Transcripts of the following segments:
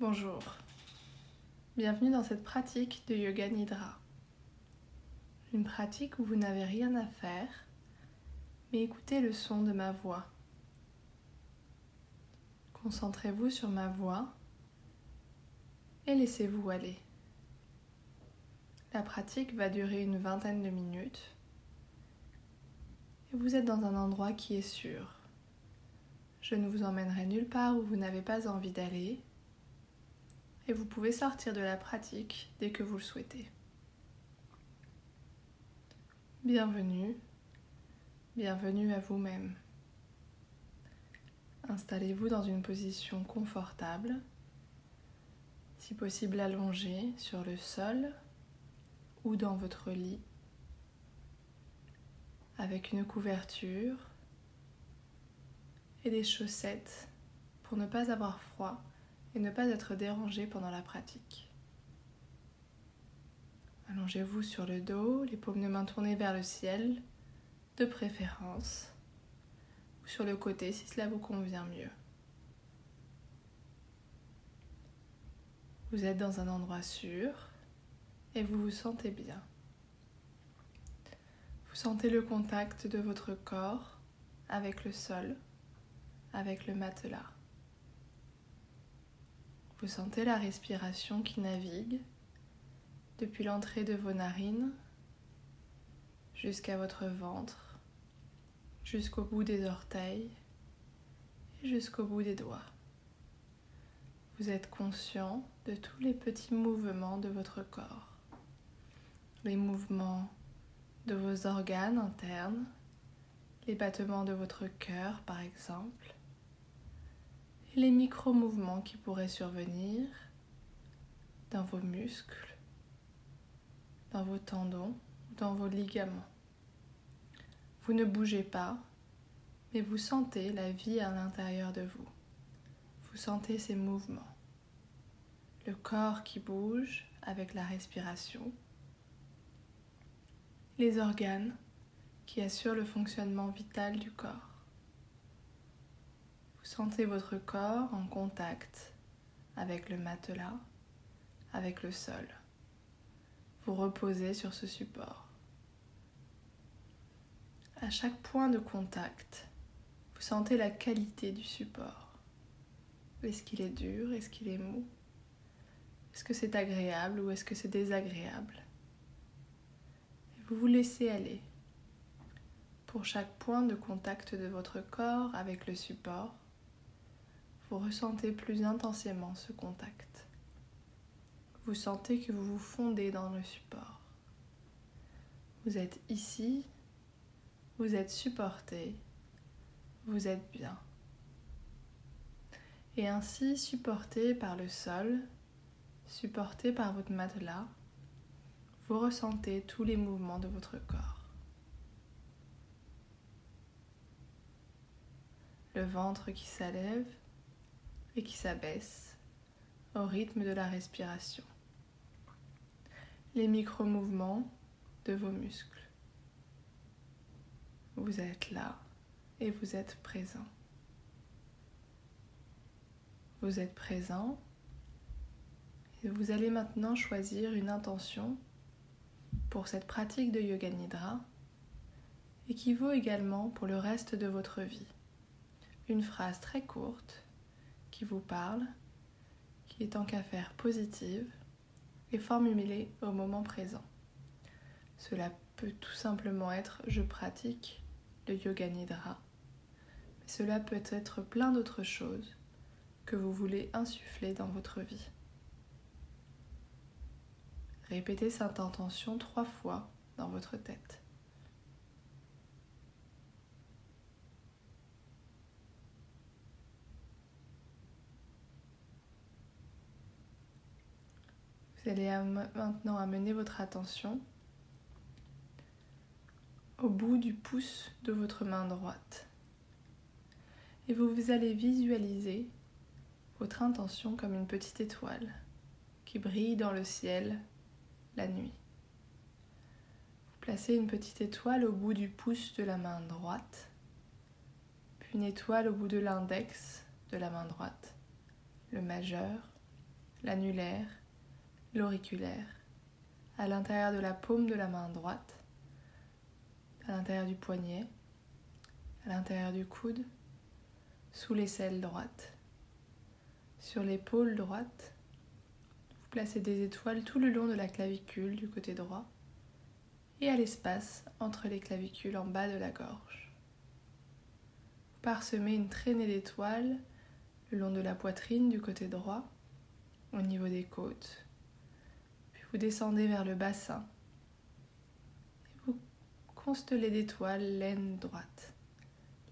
Bonjour. Bienvenue dans cette pratique de Yoga Nidra. Une pratique où vous n'avez rien à faire, mais écoutez le son de ma voix. Concentrez-vous sur ma voix et laissez-vous aller. La pratique va durer une vingtaine de minutes et vous êtes dans un endroit qui est sûr. Je ne vous emmènerai nulle part où vous n'avez pas envie d'aller et vous pouvez sortir de la pratique dès que vous le souhaitez. Bienvenue, bienvenue à vous-même. Installez-vous dans une position confortable, si possible allongée sur le sol ou dans votre lit, avec une couverture et des chaussettes pour ne pas avoir froid et ne pas être dérangé pendant la pratique. Allongez-vous sur le dos, les paumes de main tournées vers le ciel, de préférence, ou sur le côté si cela vous convient mieux. Vous êtes dans un endroit sûr et vous vous sentez bien. Vous sentez le contact de votre corps avec le sol, avec le matelas. Vous sentez la respiration qui navigue depuis l'entrée de vos narines jusqu'à votre ventre, jusqu'au bout des orteils et jusqu'au bout des doigts. Vous êtes conscient de tous les petits mouvements de votre corps, les mouvements de vos organes internes, les battements de votre cœur par exemple, les micro-mouvements qui pourraient survenir dans vos muscles, dans vos tendons, dans vos ligaments. Vous ne bougez pas, mais vous sentez la vie à l'intérieur de vous. Vous sentez ces mouvements. Le corps qui bouge avec la respiration. Les organes qui assurent le fonctionnement vital du corps. Sentez votre corps en contact avec le matelas, avec le sol. Vous reposez sur ce support. À chaque point de contact, vous sentez la qualité du support. Est-ce qu'il est dur? Est-ce qu'il est mou? Est-ce que c'est agréable ou est-ce que c'est désagréable? Et vous vous laissez aller. Pour chaque point de contact de votre corps avec le support, vous ressentez plus intensément ce contact. Vous sentez que vous vous fondez dans le support. Vous êtes ici, vous êtes supporté, vous êtes bien. Et ainsi, supporté par le sol, supporté par votre matelas, vous ressentez tous les mouvements de votre corps. Le ventre qui s'élève, et qui s'abaisse au rythme de la respiration. Les micro-mouvements de vos muscles. Vous êtes là et vous êtes présent. Vous êtes présent et vous allez maintenant choisir une intention pour cette pratique de Yoga Nidra et qui vaut également pour le reste de votre vie. Une phrase très courte vous parle, qui est en qu'à faire positive et formulée au moment présent. Cela peut tout simplement être je pratique le yoga nidra, mais cela peut être plein d'autres choses que vous voulez insuffler dans votre vie. Répétez cette intention trois fois dans votre tête. Vous allez maintenant amener votre attention au bout du pouce de votre main droite. Et vous, allez visualiser votre intention comme une petite étoile qui brille dans le ciel la nuit. Vous placez une petite étoile au bout du pouce de la main droite, puis une étoile au bout de l'index de la main droite, le majeur, l'annulaire, l'auriculaire, à l'intérieur de la paume de la main droite, à l'intérieur du poignet, à l'intérieur du coude, sous l'aisselle droite, sur l'épaule droite. Vous placez des étoiles tout le long de la clavicule du côté droit et à l'espace entre les clavicules en bas de la gorge. Vous parsemez une traînée d'étoiles le long de la poitrine du côté droit, au niveau des côtes. Vous descendez vers le bassin. Et vous constellez d'étoiles l'aine droite,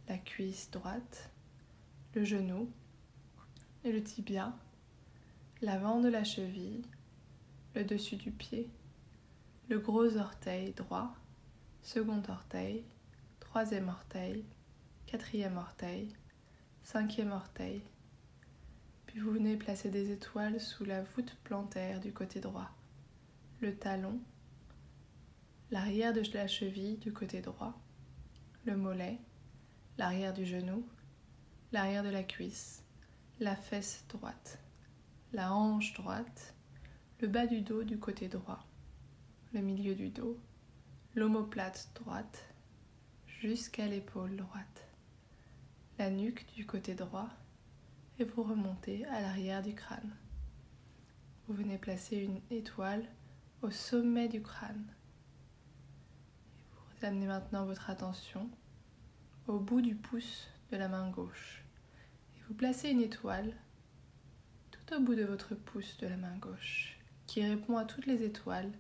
la cuisse droite, le genou et le tibia, l'avant de la cheville, le dessus du pied, le gros orteil droit, second orteil, troisième orteil, quatrième orteil, cinquième orteil, puis vous venez placer des étoiles sous la voûte plantaire du côté droit, le talon, l'arrière de la cheville du côté droit, le mollet, l'arrière du genou, l'arrière de la cuisse, la fesse droite, la hanche droite, le bas du dos du côté droit, le milieu du dos, l'omoplate droite, jusqu'à l'épaule droite, la nuque du côté droit, et vous remontez à l'arrière du crâne. Vous venez placer une étoile au sommet du crâne. vous amenez maintenant votre attention au bout du pouce de la main gauche. Et vous placez une étoile tout au bout de votre pouce de la main gauche qui répond à toutes les étoiles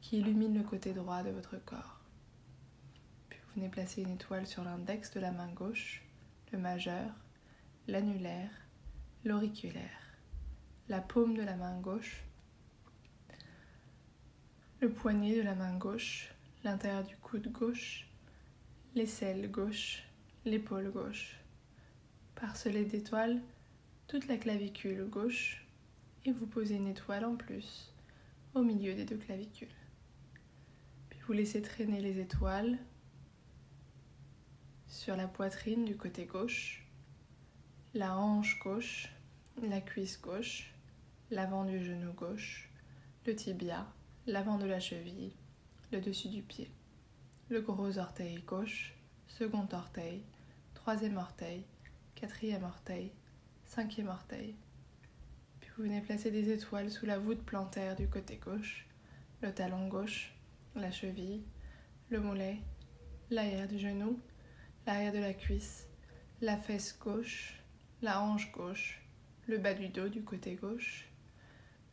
qui illuminent le côté droit de votre corps. Puis vous venez placer une étoile sur l'index de la main gauche, le majeur, l'annulaire l'auriculaire, la paume de la main gauche, le poignet de la main gauche, l'intérieur du coude gauche, l'aisselle gauche, l'épaule gauche. Parcelez d'étoiles toute la clavicule gauche et vous posez une étoile en plus au milieu des deux clavicules. Puis vous laissez traîner les étoiles sur la poitrine du côté gauche, la hanche gauche, la cuisse gauche, l'avant du genou gauche, le tibia, l'avant de la cheville, le dessus du pied, le gros orteil gauche, second orteil, troisième orteil, quatrième orteil, cinquième orteil. Puis vous venez placer des étoiles sous la voûte plantaire du côté gauche, le talon gauche, la cheville, le mollet, l'arrière du genou, l'arrière de la cuisse, la fesse gauche, la hanche gauche, le bas du dos du côté gauche,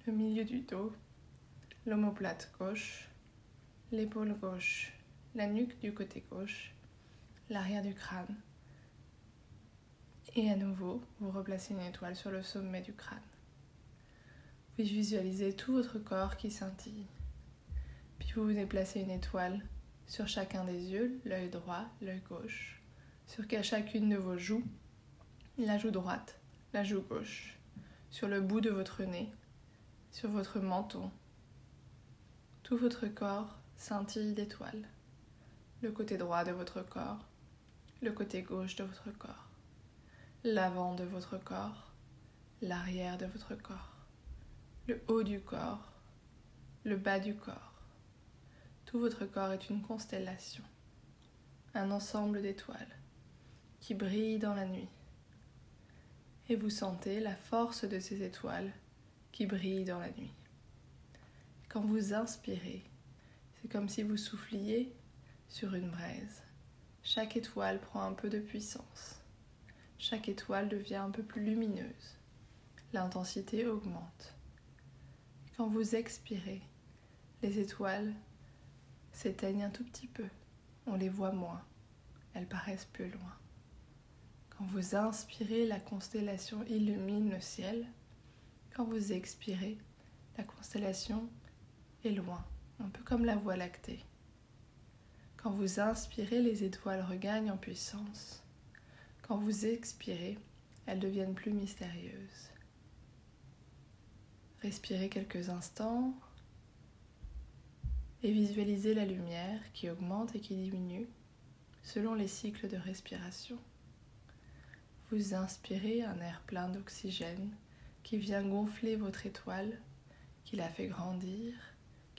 le milieu du dos, l'omoplate gauche, l'épaule gauche, la nuque du côté gauche, l'arrière du crâne. Et à nouveau, vous replacez une étoile sur le sommet du crâne. Vous visualisez tout votre corps qui scintille. Puis vous venez placer une étoile sur chacun des yeux, l'œil droit, l'œil gauche, sur chacune de vos joues, la joue droite, la joue gauche, sur le bout de votre nez, sur votre menton. Tout votre corps scintille d'étoiles. Le côté droit de votre corps, le côté gauche de votre corps, l'avant de votre corps, l'arrière de votre corps, le haut du corps, le bas du corps. Tout votre corps est une constellation, un ensemble d'étoiles qui brillent dans la nuit et vous sentez la force de ces étoiles qui brillent dans la nuit. Quand vous inspirez, c'est comme si vous souffliez sur une braise. Chaque étoile prend un peu de puissance. Chaque étoile devient un peu plus lumineuse. L'intensité augmente. Quand vous expirez, les étoiles s'éteignent un tout petit peu. On les voit moins. Elles paraissent plus loin. Quand vous inspirez, la constellation illumine le ciel. Quand vous expirez, la constellation est loin, un peu comme la Voie lactée. Quand vous inspirez, les étoiles regagnent en puissance. Quand vous expirez, elles deviennent plus mystérieuses. Respirez quelques instants et visualisez la lumière qui augmente et qui diminue selon les cycles de respiration. Vous inspirez un air plein d'oxygène qui vient gonfler votre étoile, qui la fait grandir,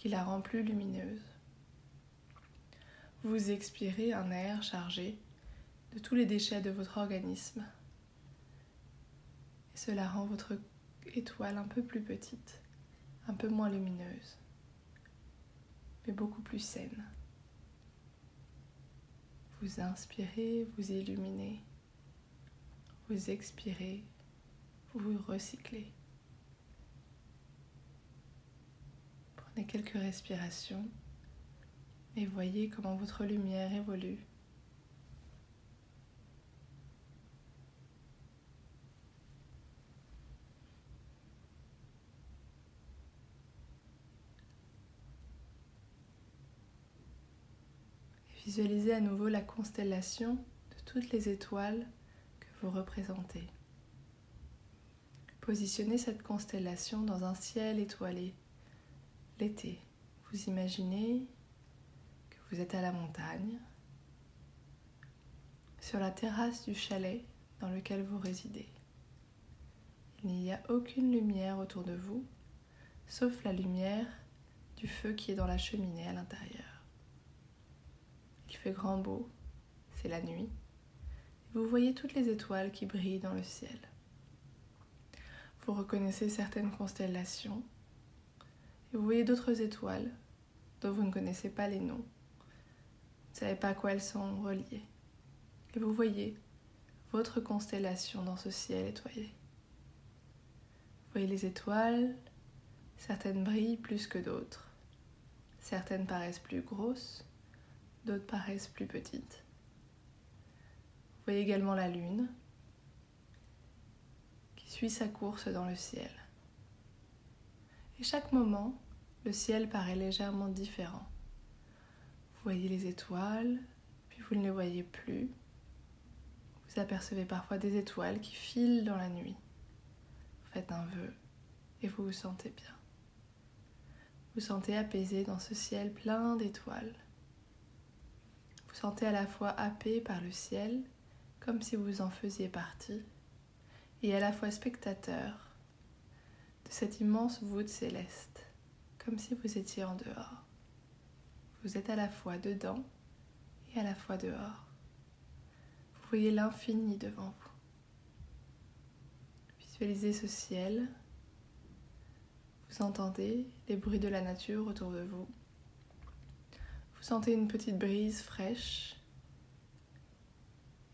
qui la rend plus lumineuse. Vous expirez un air chargé de tous les déchets de votre organisme. Et cela rend votre étoile un peu plus petite, un peu moins lumineuse, mais beaucoup plus saine. Vous inspirez, vous illuminez. Vous expirez, vous recyclez. Quelques respirations et voyez comment votre lumière évolue. Visualisez à nouveau la constellation de toutes les étoiles que vous représentez. Positionnez cette constellation dans un ciel étoilé. L'été, vous imaginez que vous êtes à la montagne, sur la terrasse du chalet dans lequel vous résidez. Il n'y a aucune lumière autour de vous, sauf la lumière du feu qui est dans la cheminée à l'intérieur. Il fait grand beau, c'est la nuit. Vous voyez toutes les étoiles qui brillent dans le ciel. Vous reconnaissez certaines constellations et vous voyez d'autres étoiles dont vous ne connaissez pas les noms. Vous ne savez pas à quoi elles sont reliées. Et vous voyez votre constellation dans ce ciel étoilé. Vous voyez les étoiles, certaines brillent plus que d'autres. Certaines paraissent plus grosses, d'autres paraissent plus petites. Vous voyez également la lune qui suit sa course dans le ciel. Chaque moment, le ciel paraît légèrement différent. Vous voyez les étoiles, puis vous ne les voyez plus. Vous apercevez parfois des étoiles qui filent dans la nuit. Vous faites un vœu et vous vous sentez bien. Vous sentez apaisé dans ce ciel plein d'étoiles. Vous sentez à la fois happé par le ciel, comme si vous en faisiez partie, et à la fois spectateur cette immense voûte céleste, comme si vous étiez en dehors. Vous êtes à la fois dedans et à la fois dehors. Vous voyez l'infini devant vous. Visualisez ce ciel. Vous entendez les bruits de la nature autour de vous. Vous sentez une petite brise fraîche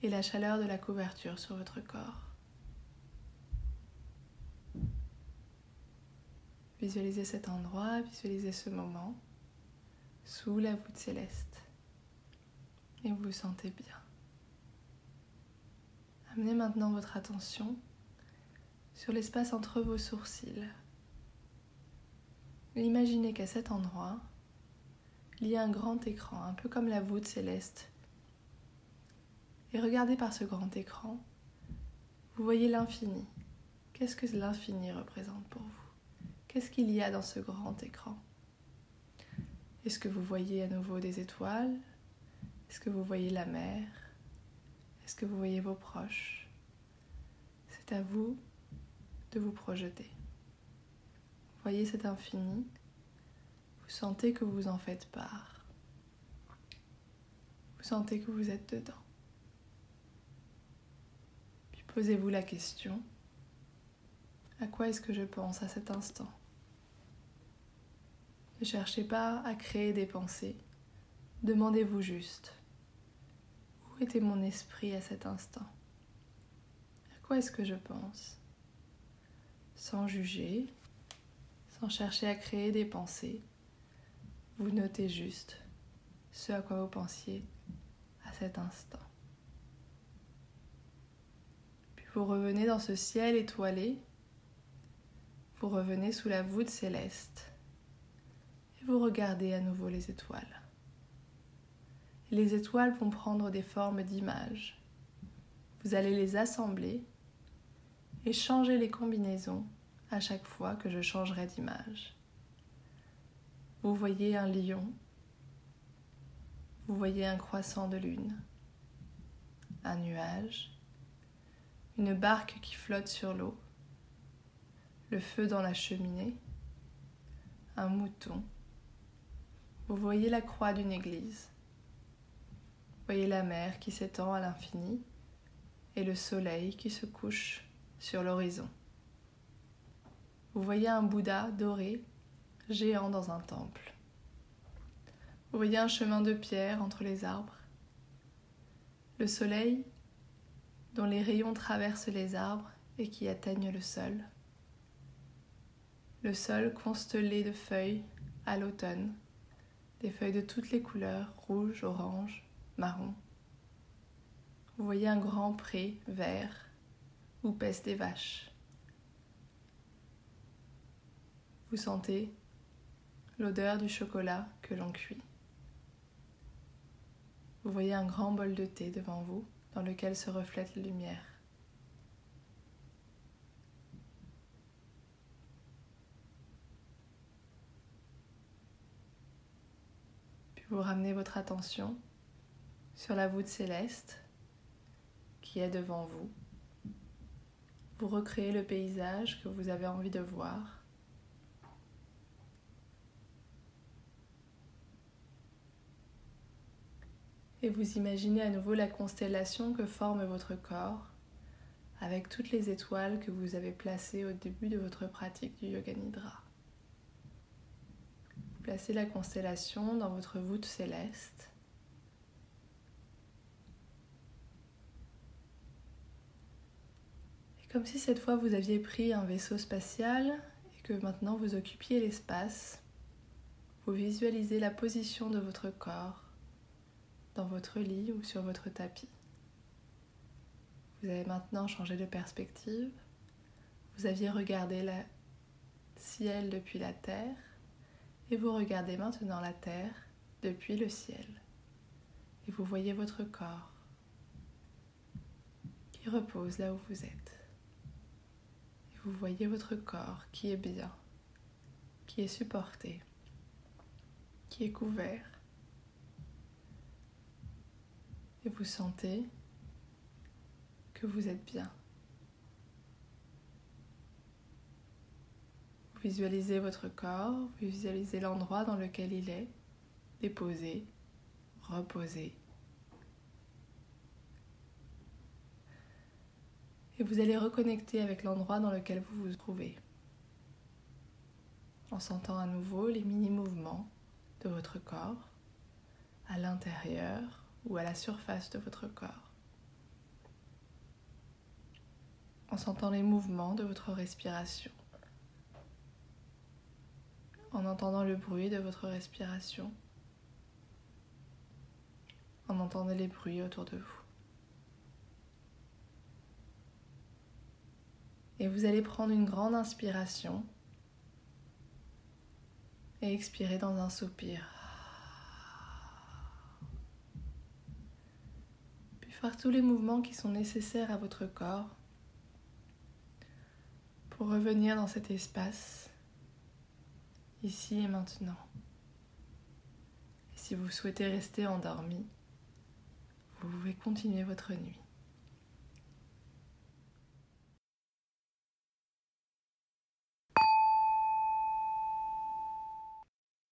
et la chaleur de la couverture sur votre corps. Visualisez cet endroit, visualisez ce moment sous la voûte céleste et vous vous sentez bien. Amenez maintenant votre attention sur l'espace entre vos sourcils. Imaginez qu'à cet endroit, il y a un grand écran, un peu comme la voûte céleste. Et regardez par ce grand écran, vous voyez l'infini. Qu'est-ce que l'infini représente pour vous? Qu'est-ce qu'il y a dans ce grand écran? Est-ce que vous voyez à nouveau des étoiles? Est-ce que vous voyez la mer? Est-ce que vous voyez vos proches? C'est à vous de vous projeter. Voyez cet infini? Vous sentez que vous en faites part. Vous sentez que vous êtes dedans. Puis posez-vous la question, à quoi est-ce que je pense à cet instant? Ne cherchez pas à créer des pensées. Demandez-vous juste, où était mon esprit à cet instant? À quoi est-ce que je pense? Sans juger, sans chercher à créer des pensées, vous notez juste ce à quoi vous pensiez à cet instant. Puis vous revenez dans ce ciel étoilé, vous revenez sous la voûte céleste vous regardez à nouveau les étoiles. les étoiles vont prendre des formes d'images. Vous allez les assembler et changer les combinaisons à chaque fois que je changerai d'image. Vous voyez un lion, vous voyez un croissant de lune, un nuage, une barque qui flotte sur l'eau, le feu dans la cheminée, un mouton. Vous voyez la croix d'une église. Voyez la mer qui s'étend à l'infini et le soleil qui se couche sur l'horizon. Vous voyez un Bouddha doré, géant dans un temple. Vous voyez un chemin de pierre entre les arbres. Le soleil dont les rayons traversent les arbres et qui atteignent le sol. Le sol constellé de feuilles à l'automne, des feuilles de toutes les couleurs, rouge, orange, marron. Vous voyez un grand pré vert où pèsent des vaches. Vous sentez l'odeur du chocolat que l'on cuit. Vous voyez un grand bol de thé devant vous dans lequel se reflète la lumière. Vous ramenez votre attention sur la voûte céleste qui est devant vous. Vous recréez le paysage que vous avez envie de voir. Et vous imaginez à nouveau la constellation que forme votre corps avec toutes les étoiles que vous avez placées au début de votre pratique du Yoga Nidra. Placez la constellation dans votre voûte céleste. Et comme si cette fois vous aviez pris un vaisseau spatial et que maintenant vous occupiez l'espace, vous visualisez la position de votre corps dans votre lit ou sur votre tapis. Vous avez maintenant changé de perspective. Vous aviez regardé le ciel depuis la terre et vous regardez maintenant la terre depuis le ciel. Et vous voyez votre corps qui repose là où vous êtes. Et vous voyez votre corps qui est bien, qui est supporté, qui est couvert et vous sentez que vous êtes bien. Visualisez votre corps, visualisez l'endroit dans lequel il est, déposé, reposé. Et vous allez reconnecter avec l'endroit dans lequel vous vous trouvez, en sentant à nouveau les mini-mouvements de votre corps à l'intérieur ou à la surface de votre corps. En sentant les mouvements de votre respiration. En entendant le bruit de votre respiration. En entendant les bruits autour de vous. Et vous allez prendre une grande inspiration et expirer dans un soupir. faire tous les mouvements qui sont nécessaires à votre corps pour revenir dans cet espace, ici et maintenant. Et si vous souhaitez rester endormi, vous pouvez continuer votre nuit.